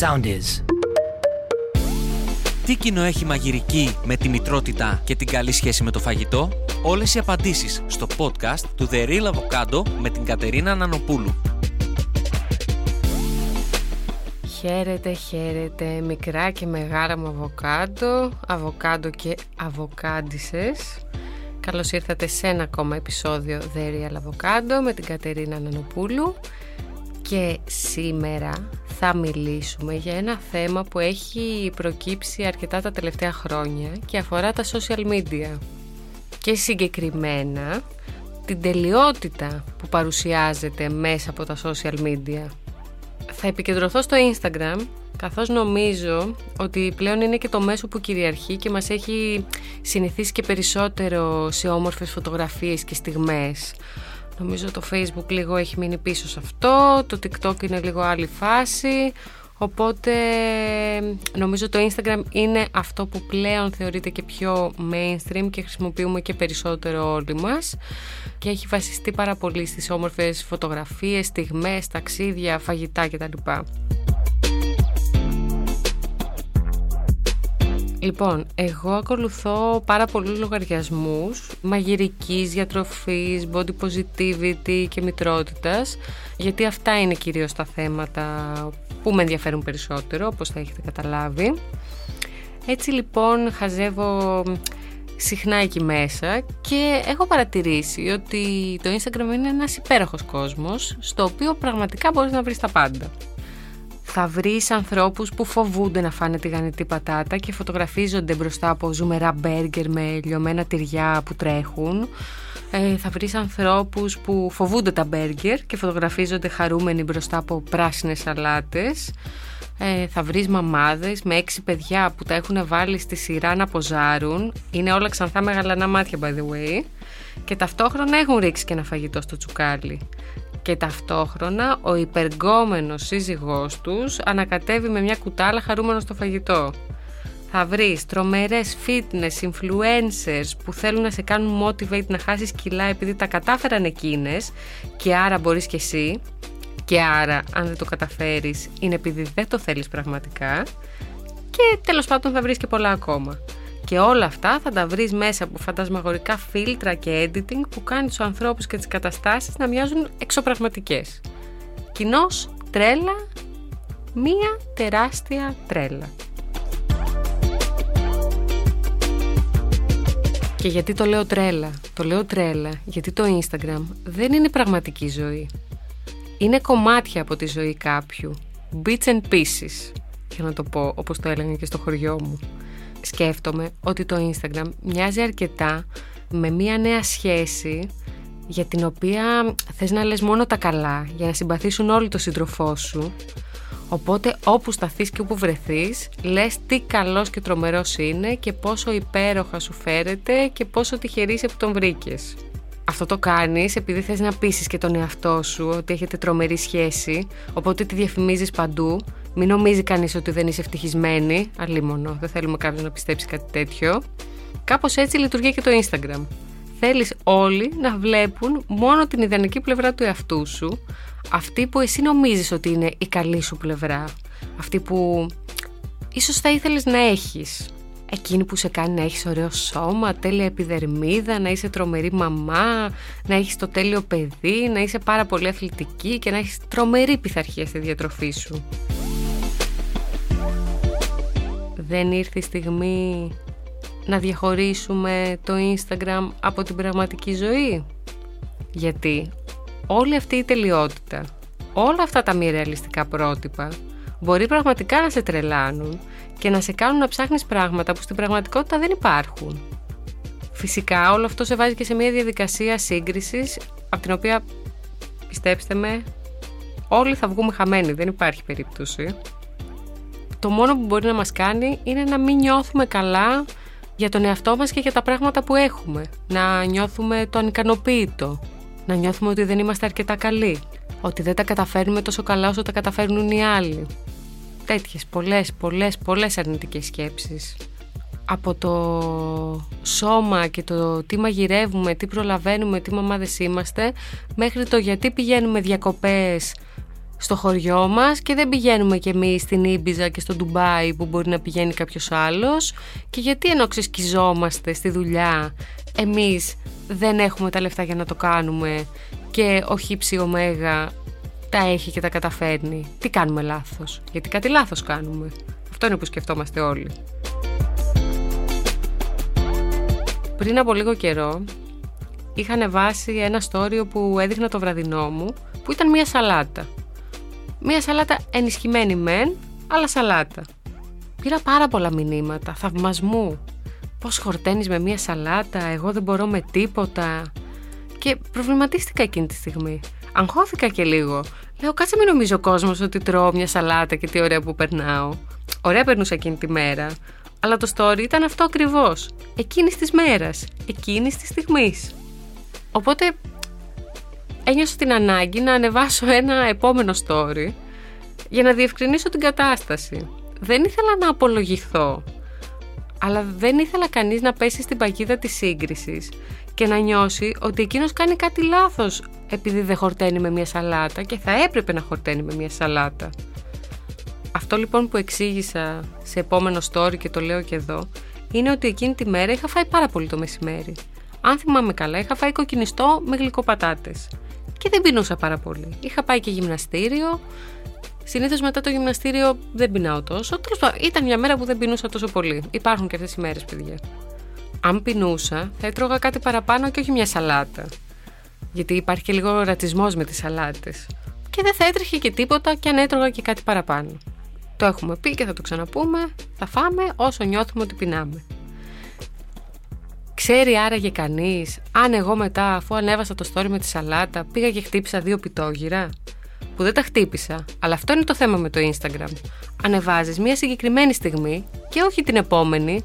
Sound is. Τι κοινό έχει μαγειρική με τη μητρότητα και την καλή σχέση με το φαγητό; Όλες οι απαντήσεις στο podcast του The Real Avocado με την Κατερίνα Νανοπούλου. Χαίρετε, χαίρετε, μικρά και μεγάλα μου αβοκάντο, αβοκάντο και αβοκάντισες. Καλώς ήρθατε σε ένα ακόμα επεισόδιο The Real Avocado με την Κατερίνα Νανοπούλου και σήμερα θα μιλήσουμε για ένα θέμα που έχει προκύψει αρκετά τα τελευταία χρόνια και αφορά τα social media και συγκεκριμένα την τελειότητα που παρουσιάζεται μέσα από τα social media. Θα επικεντρωθώ στο Instagram καθώς νομίζω ότι πλέον είναι και το μέσο που κυριαρχεί και μας έχει συνηθίσει και περισσότερο σε όμορφες φωτογραφίες και στιγμές. Νομίζω το Facebook λίγο έχει μείνει πίσω σε αυτό, το TikTok είναι λίγο άλλη φάση, οπότε νομίζω το Instagram είναι αυτό που πλέον θεωρείται και πιο mainstream και χρησιμοποιούμε και περισσότερο όλοι μας και έχει βασιστεί πάρα πολύ στις όμορφες φωτογραφίες, στιγμές, ταξίδια, φαγητά κτλ. Λοιπόν, εγώ ακολουθώ πάρα πολλούς λογαριασμούς μαγειρικής, διατροφής, body positivity και μητρότητας γιατί αυτά είναι κυρίως τα θέματα που με ενδιαφέρουν περισσότερο όπως θα έχετε καταλάβει. Έτσι λοιπόν χαζεύω συχνά εκεί μέσα και έχω παρατηρήσει ότι το Instagram είναι ένας υπέροχος κόσμος στο οποίο πραγματικά μπορείς να βρεις τα πάντα θα βρεις ανθρώπους που φοβούνται να φάνε τη γανιτή πατάτα και φωτογραφίζονται μπροστά από ζουμερά μπέργκερ με λιωμένα τυριά που τρέχουν. Ε, θα βρεις ανθρώπους που φοβούνται τα μπέργκερ και φωτογραφίζονται χαρούμενοι μπροστά από πράσινες σαλάτες. Ε, θα βρεις μαμάδες με έξι παιδιά που τα έχουν βάλει στη σειρά να ποζάρουν. Είναι όλα ξανθά με γαλανά μάτια by the way. Και ταυτόχρονα έχουν ρίξει και ένα φαγητό στο τσουκάλι και ταυτόχρονα ο υπεργόμενος σύζυγός τους ανακατεύει με μια κουτάλα χαρούμενο στο φαγητό. Θα βρεις τρομερές fitness influencers που θέλουν να σε κάνουν motivate να χάσεις κιλά επειδή τα κατάφεραν εκείνες και άρα μπορείς και εσύ και άρα αν δεν το καταφέρεις είναι επειδή δεν το θέλεις πραγματικά και τέλος πάντων θα βρεις και πολλά ακόμα. Και όλα αυτά θα τα βρεις μέσα από φαντασμαγορικά φίλτρα και editing που κάνεις τους ανθρώπους και τις καταστάσεις να μοιάζουν εξωπραγματικές. Κοινώς τρέλα, μία τεράστια τρέλα. Και γιατί το λέω τρέλα; Το λέω τρέλα γιατί το Instagram δεν είναι πραγματική ζωή. Είναι κομμάτια από τη ζωή κάποιου. Bits and pieces, για να το πω όπως το έλεγαν και στο χωριό μου σκέφτομαι ότι το Instagram μοιάζει αρκετά με μια νέα σχέση για την οποία θες να λες μόνο τα καλά, για να συμπαθήσουν όλοι το σύντροφό σου. Οπότε όπου σταθείς και όπου βρεθείς, λες τι καλός και τρομερός είναι και πόσο υπέροχα σου φέρεται και πόσο τυχερής είσαι που τον βρήκες. Αυτό το κάνεις επειδή θες να πείσεις και τον εαυτό σου ότι έχετε τρομερή σχέση, οπότε τη διαφημίζεις παντού μην νομίζει κανείς ότι δεν είσαι ευτυχισμένη, αλίμονο, δεν θέλουμε κάποιος να πιστέψει κάτι τέτοιο. Κάπως έτσι λειτουργεί και το Instagram. Θέλεις όλοι να βλέπουν μόνο την ιδανική πλευρά του εαυτού σου, αυτή που εσύ νομίζεις ότι είναι η καλή σου πλευρά, αυτή που ίσως θα ήθελες να έχεις. Εκείνη που σε κάνει να έχεις ωραίο σώμα, τέλεια επιδερμίδα, να είσαι τρομερή μαμά, να έχεις το τέλειο παιδί, να είσαι πάρα πολύ αθλητική και να έχεις τρομερή πειθαρχία στη διατροφή σου δεν ήρθε η στιγμή να διαχωρίσουμε το Instagram από την πραγματική ζωή; Γιατί όλη αυτή η τελειότητα, όλα αυτά τα μη ρεαλιστικά πρότυπα μπορεί πραγματικά να σε τρελάνουν και να σε κάνουν να ψάχνεις πράγματα που στην πραγματικότητα δεν υπάρχουν. Φυσικά όλο αυτό σε βάζει και σε μια διαδικασία σύγκρισης από την οποία πιστέψτε με όλοι θα βγούμε χαμένοι, δεν υπάρχει περίπτωση το μόνο που μπορεί να μας κάνει είναι να μην νιώθουμε καλά για τον εαυτό μας και για τα πράγματα που έχουμε. Να νιώθουμε το ανικανοποίητο. Να νιώθουμε ότι δεν είμαστε αρκετά καλοί. Ότι δεν τα καταφέρνουμε τόσο καλά όσο τα καταφέρνουν οι άλλοι. Τέτοιες πολλές, πολλές, πολλές αρνητικές σκέψεις. Από το σώμα και το τι μαγειρεύουμε, τι προλαβαίνουμε, τι μαμάδες είμαστε, μέχρι το γιατί πηγαίνουμε διακοπές στο χωριό μας και δεν πηγαίνουμε κι εμείς στην Ήμπιζα και στο Ντουμπάι που μπορεί να πηγαίνει κάποιος άλλος και γιατί ενώ ξεσκιζόμαστε στη δουλειά εμείς δεν έχουμε τα λεφτά για να το κάνουμε και ο χύψη ωμέγα τα έχει και τα καταφέρνει. Τι κάνουμε λάθος, γιατί κάτι λάθος κάνουμε. Αυτό είναι που σκεφτόμαστε όλοι. Πριν από λίγο καιρό είχα ανεβάσει ένα story που έδειχνα το βραδινό μου που ήταν μια σαλάτα. Μια σαλάτα ενισχυμένη μεν, αλλά σαλάτα. Πήρα πάρα πολλά μηνύματα, θαυμασμού. Πώς χορταίνεις με μια σαλάτα, εγώ δεν μπορώ με τίποτα. Και προβληματίστηκα εκείνη τη στιγμή. Αγχώθηκα και λίγο. Λέω, κάτσε μην νομίζω ο κόσμος ότι τρώω μια σαλάτα και τι ωραία που περνάω. Ωραία περνούσα εκείνη τη μέρα. Αλλά το story ήταν αυτό ακριβώς. Εκείνης της μέρας. Εκείνης της στιγμής. Οπότε ένιωσα την ανάγκη να ανεβάσω ένα επόμενο story για να διευκρινίσω την κατάσταση. Δεν ήθελα να απολογηθώ, αλλά δεν ήθελα κανείς να πέσει στην παγίδα της σύγκρισης και να νιώσει ότι εκείνος κάνει κάτι λάθος επειδή δεν χορταίνει με μια σαλάτα και θα έπρεπε να χορταίνει με μια σαλάτα. Αυτό λοιπόν που εξήγησα σε επόμενο story και το λέω και εδώ είναι ότι εκείνη τη μέρα είχα φάει πάρα πολύ το μεσημέρι. Αν θυμάμαι καλά, είχα φάει κοκκινιστό με γλυκοπατάτες και δεν πεινούσα πάρα πολύ. Είχα πάει και γυμναστήριο. Συνήθως μετά το γυμναστήριο δεν πεινάω τόσο. Τέλος πάντων, ήταν μια μέρα που δεν πεινούσα τόσο πολύ. Υπάρχουν και αυτές οι μέρες, παιδιά. Αν πεινούσα, θα έτρωγα κάτι παραπάνω και όχι μια σαλάτα. Γιατί υπάρχει και λίγο ρατσισμός με τις σαλάτες. Και δεν θα έτρεχε και τίποτα και αν έτρωγα και κάτι παραπάνω. Το έχουμε πει και θα το ξαναπούμε. Θα φάμε όσο νιώθουμε ότι πεινάμε. Ξέρει άραγε κανείς αν εγώ μετά, αφού ανέβασα το story με τη σαλάτα, πήγα και χτύπησα δύο πιτόγυρα. Που δεν τα χτύπησα, αλλά αυτό είναι το θέμα με το Instagram. Ανεβάζεις μια συγκεκριμένη στιγμή και όχι την επόμενη.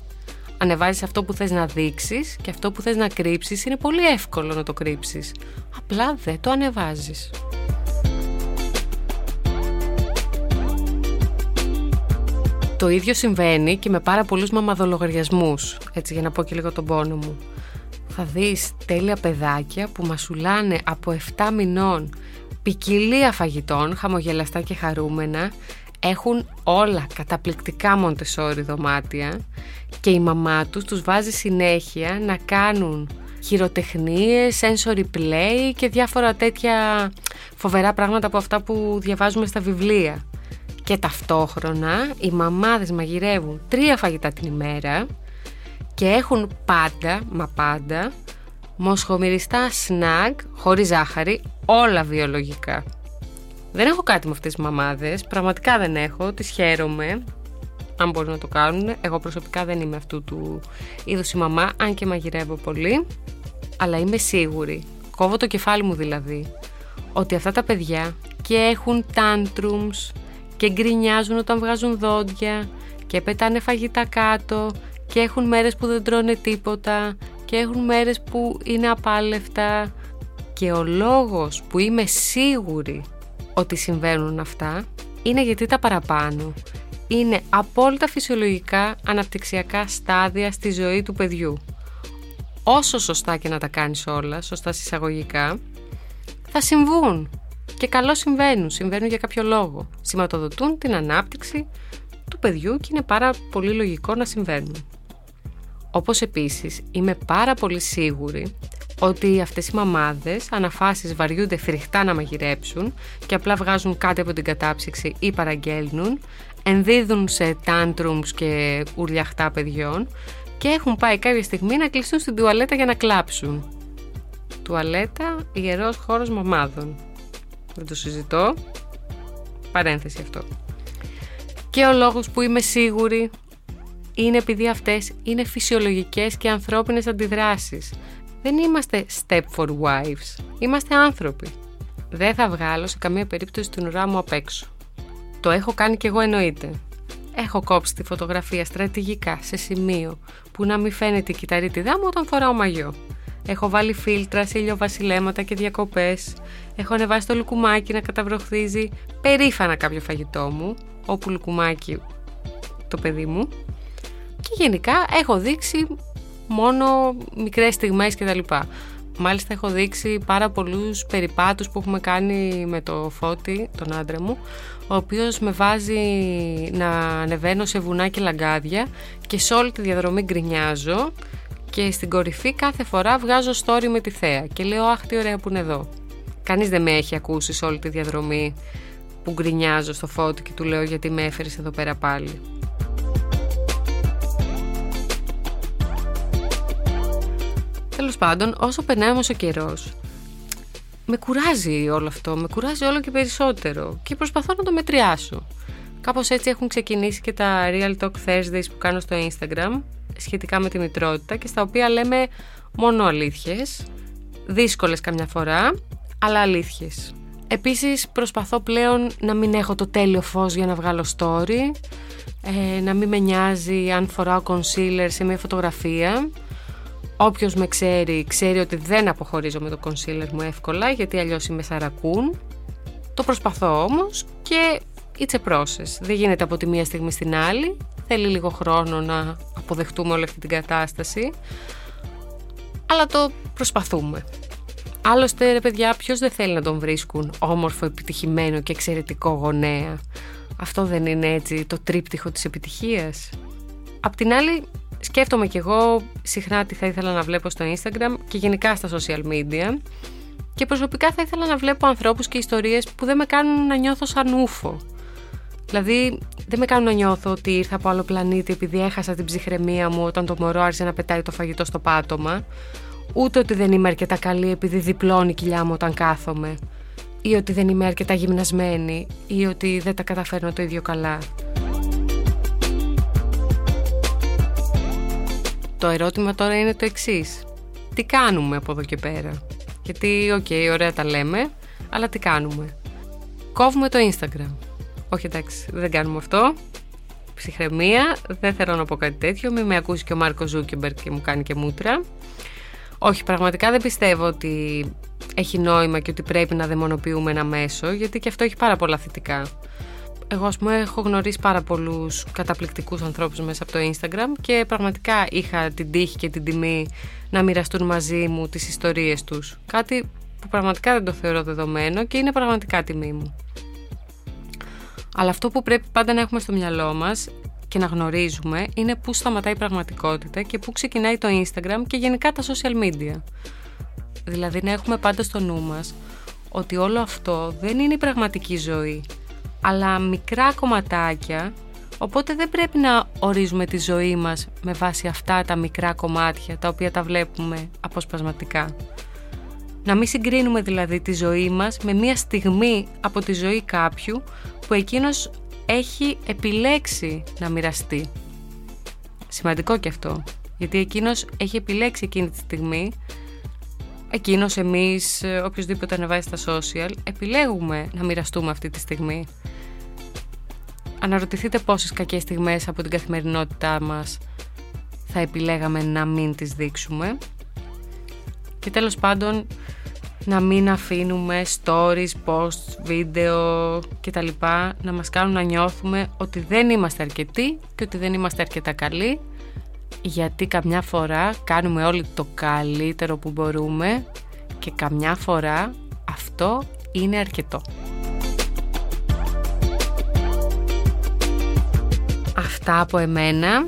Ανεβάζεις αυτό που θες να δείξεις και αυτό που θες να κρύψεις είναι πολύ εύκολο να το κρύψεις. Απλά δεν το ανεβάζεις. Το ίδιο συμβαίνει και με πάρα πολλούς μαμαδολογαριασμούς, έτσι για να πω και λίγο τον πόνο μου. Θα δεις τέλεια παιδάκια που μασουλάνε από 7 μηνών ποικιλία φαγητών, χαμογελαστά και χαρούμενα, έχουν όλα καταπληκτικά μοντεσόρι δωμάτια και η μαμά τους τους βάζει συνέχεια να κάνουν χειροτεχνίες, sensory play και διάφορα τέτοια φοβερά πράγματα από αυτά που διαβάζουμε στα βιβλία και ταυτόχρονα οι μαμάδες μαγειρεύουν τρία φαγητά την ημέρα και έχουν πάντα, μα πάντα, μοσχομυριστά σνακ χωρίς ζάχαρη, όλα βιολογικά. Δεν έχω κάτι με αυτές τις μαμάδες, πραγματικά δεν έχω, τις χαίρομαι αν μπορούν να το κάνουν. Εγώ προσωπικά δεν είμαι αυτού του είδους η μαμά, αν και μαγειρεύω πολύ, αλλά είμαι σίγουρη, κόβω το κεφάλι μου δηλαδή, ότι αυτά τα παιδιά και έχουν tantrums και γκρινιάζουν όταν βγάζουν δόντια και πετάνε φαγητά κάτω και έχουν μέρες που δεν τρώνε τίποτα και έχουν μέρες που είναι απάλευτα και ο λόγος που είμαι σίγουρη ότι συμβαίνουν αυτά είναι γιατί τα παραπάνω είναι απόλυτα φυσιολογικά αναπτυξιακά στάδια στη ζωή του παιδιού. Όσο σωστά και να τα κάνεις όλα, σωστά συσσαγωγικά, θα συμβούν και καλό συμβαίνουν, συμβαίνουν για κάποιο λόγο. Σηματοδοτούν την ανάπτυξη του παιδιού και είναι πάρα πολύ λογικό να συμβαίνουν. Όπως επίσης είμαι πάρα πολύ σίγουρη ότι αυτές οι μαμάδες αναφάσεις βαριούνται φρικτά να μαγειρέψουν και απλά βγάζουν κάτι από την κατάψυξη ή παραγγέλνουν, ενδίδουν σε tantrums και ουρλιαχτά παιδιών και έχουν πάει κάποια στιγμή να κλειστούν στην τουαλέτα για να κλάψουν. Τουαλέτα, ιερός χώρος μαμάδων δεν το συζητώ. Παρένθεση αυτό. Και ο λόγος που είμαι σίγουρη είναι επειδή αυτές είναι φυσιολογικές και ανθρώπινες αντιδράσεις. Δεν είμαστε step for wives. Είμαστε άνθρωποι. Δεν θα βγάλω σε καμία περίπτωση την ουρά μου απ' έξω. Το έχω κάνει κι εγώ εννοείται. Έχω κόψει τη φωτογραφία στρατηγικά σε σημείο που να μην φαίνεται η κυταρίτιδά μου όταν φοράω μαγιό. Έχω βάλει φίλτρα σε ηλιοβασιλέματα και διακοπές. Έχω ανεβάσει το λουκουμάκι να καταβροχθίζει περήφανα κάποιο φαγητό μου, όπου λουκουμάκι το παιδί μου. Και γενικά έχω δείξει μόνο μικρές στιγμές κτλ. Μάλιστα έχω δείξει πάρα πολλούς περιπάτους που έχουμε κάνει με το Φώτη, τον άντρα μου, ο οποίος με βάζει να ανεβαίνω σε βουνά και λαγκάδια και σε όλη τη διαδρομή γκρινιάζω και στην κορυφή κάθε φορά βγάζω story με τη θέα και λέω αχ τι ωραία που είναι εδώ. Κανείς δεν με έχει ακούσει σε όλη τη διαδρομή που γκρινιάζω στο Φώτη και του λέω γιατί με έφερες εδώ πέρα πάλι. Τέλος πάντων, όσο περνάει όμως ο καιρός, με κουράζει όλο αυτό, με κουράζει όλο και περισσότερο και προσπαθώ να το μετριάσω. Κάπως έτσι έχουν ξεκινήσει και τα Real Talk Thursdays που κάνω στο Instagram σχετικά με τη μητρότητα και στα οποία λέμε μόνο αλήθειες, δύσκολες καμιά φορά, αλλά αλήθειες. Επίσης προσπαθώ πλέον να μην έχω το τέλειο φως για να βγάλω story, ε, να μην με νοιάζει αν φοράω concealer σε μια φωτογραφία Όποιος με ξέρει, ξέρει ότι δεν αποχωρίζω με το concealer μου εύκολα γιατί αλλιώς είμαι σαρακούν. Το προσπαθώ όμως και it's a process. Δεν γίνεται από τη μία στιγμή στην άλλη. Θέλει λίγο χρόνο να αποδεχτούμε όλη αυτή την κατάσταση. Αλλά το προσπαθούμε. Άλλωστε, ρε παιδιά, ποιος δεν θέλει να τον βρίσκουν όμορφο, επιτυχημένο και εξαιρετικό γονέα; Αυτό δεν είναι έτσι το τρίπτυχο της επιτυχίας; Απ' την άλλη, σκέφτομαι κι εγώ συχνά τι θα ήθελα να βλέπω στο Instagram και γενικά στα social media και προσωπικά θα ήθελα να βλέπω ανθρώπους και ιστορίες που δεν με κάνουν να νιώθω σαν ούφο. Δηλαδή δεν με κάνουν να νιώθω ότι ήρθα από άλλο πλανήτη επειδή έχασα την ψυχραιμία μου όταν το μωρό άρχισε να πετάει το φαγητό στο πάτωμα ούτε ότι δεν είμαι αρκετά καλή επειδή διπλώνει η κοιλιά μου όταν κάθομαι ή ότι δεν είμαι αρκετά γυμνασμένη ή ότι δεν τα καταφέρνω το ίδιο καλά. Το ερώτημα τώρα είναι το εξής. Τι κάνουμε από εδώ και πέρα; Γιατί, ok, okay, ωραία τα λέμε, αλλά τι κάνουμε; Κόβουμε το Instagram. Όχι εντάξει, δεν κάνουμε αυτό. Ψυχραιμία, δεν θέλω να πω κάτι τέτοιο. Μην με ακούσει και ο Μάρκος Ζούκερμπεργκ και μου κάνει και μούτρα. Όχι, πραγματικά δεν πιστεύω ότι έχει νόημα και ότι πρέπει να δαιμονοποιούμε ένα μέσο, γιατί και αυτό έχει πάρα πολλά θετικά. Εγώ, ας πούμε, έχω γνωρίσει πάρα πολλούς καταπληκτικούς ανθρώπους μέσα από το Instagram και πραγματικά είχα την τύχη και την τιμή να μοιραστούν μαζί μου τις ιστορίες τους. Κάτι που πραγματικά δεν το θεωρώ δεδομένο και είναι πραγματικά τιμή μου. Αλλά αυτό που πρέπει πάντα να έχουμε στο μυαλό μας και να γνωρίζουμε είναι πού σταματάει η πραγματικότητα και πού ξεκινάει το Instagram και γενικά τα social media. Δηλαδή να έχουμε πάντα στο νου μας ότι όλο αυτό δεν είναι η πραγματική ζωή αλλά μικρά κομματάκια, οπότε δεν πρέπει να ορίζουμε τη ζωή μας με βάση αυτά τα μικρά κομμάτια τα οποία τα βλέπουμε αποσπασματικά. Να μην συγκρίνουμε δηλαδή τη ζωή μας με μία στιγμή από τη ζωή κάποιου που εκείνος έχει επιλέξει να μοιραστεί. Σημαντικό και αυτό, γιατί εκείνος έχει επιλέξει εκείνη τη στιγμή εκείνος, εμείς, οποιοδήποτε ανεβάζει στα social, επιλέγουμε να μοιραστούμε αυτή τη στιγμή. Αναρωτηθείτε πόσες κακές στιγμές από την καθημερινότητά μας θα επιλέγαμε να μην τις δείξουμε. Και τέλος πάντων να μην αφήνουμε stories, posts, βίντεο κτλ. να μας κάνουν να νιώθουμε ότι δεν είμαστε αρκετοί και ότι δεν είμαστε αρκετά καλοί γιατί καμιά φορά κάνουμε όλοι το καλύτερο που μπορούμε και καμιά φορά αυτό είναι αρκετό. Αυτά από εμένα.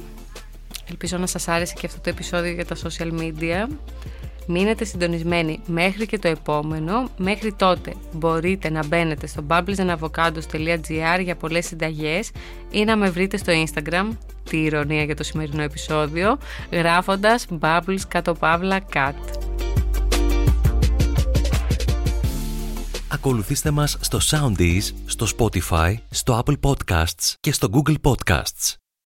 Ελπίζω να σας άρεσε και αυτό το επεισόδιο για τα social media. Μείνετε συντονισμένοι μέχρι και το επόμενο. Μέχρι τότε μπορείτε να μπαίνετε στο bubblesandavocados.gr για πολλές συνταγές ή να με βρείτε στο Instagram, τη ηρωνία για το σημερινό επεισόδιο, γράφοντας bubbles κάτω παύλα cat. Ακολουθήστε μας στο Soundees, στο Spotify, στο Apple Podcasts και στο Google Podcasts.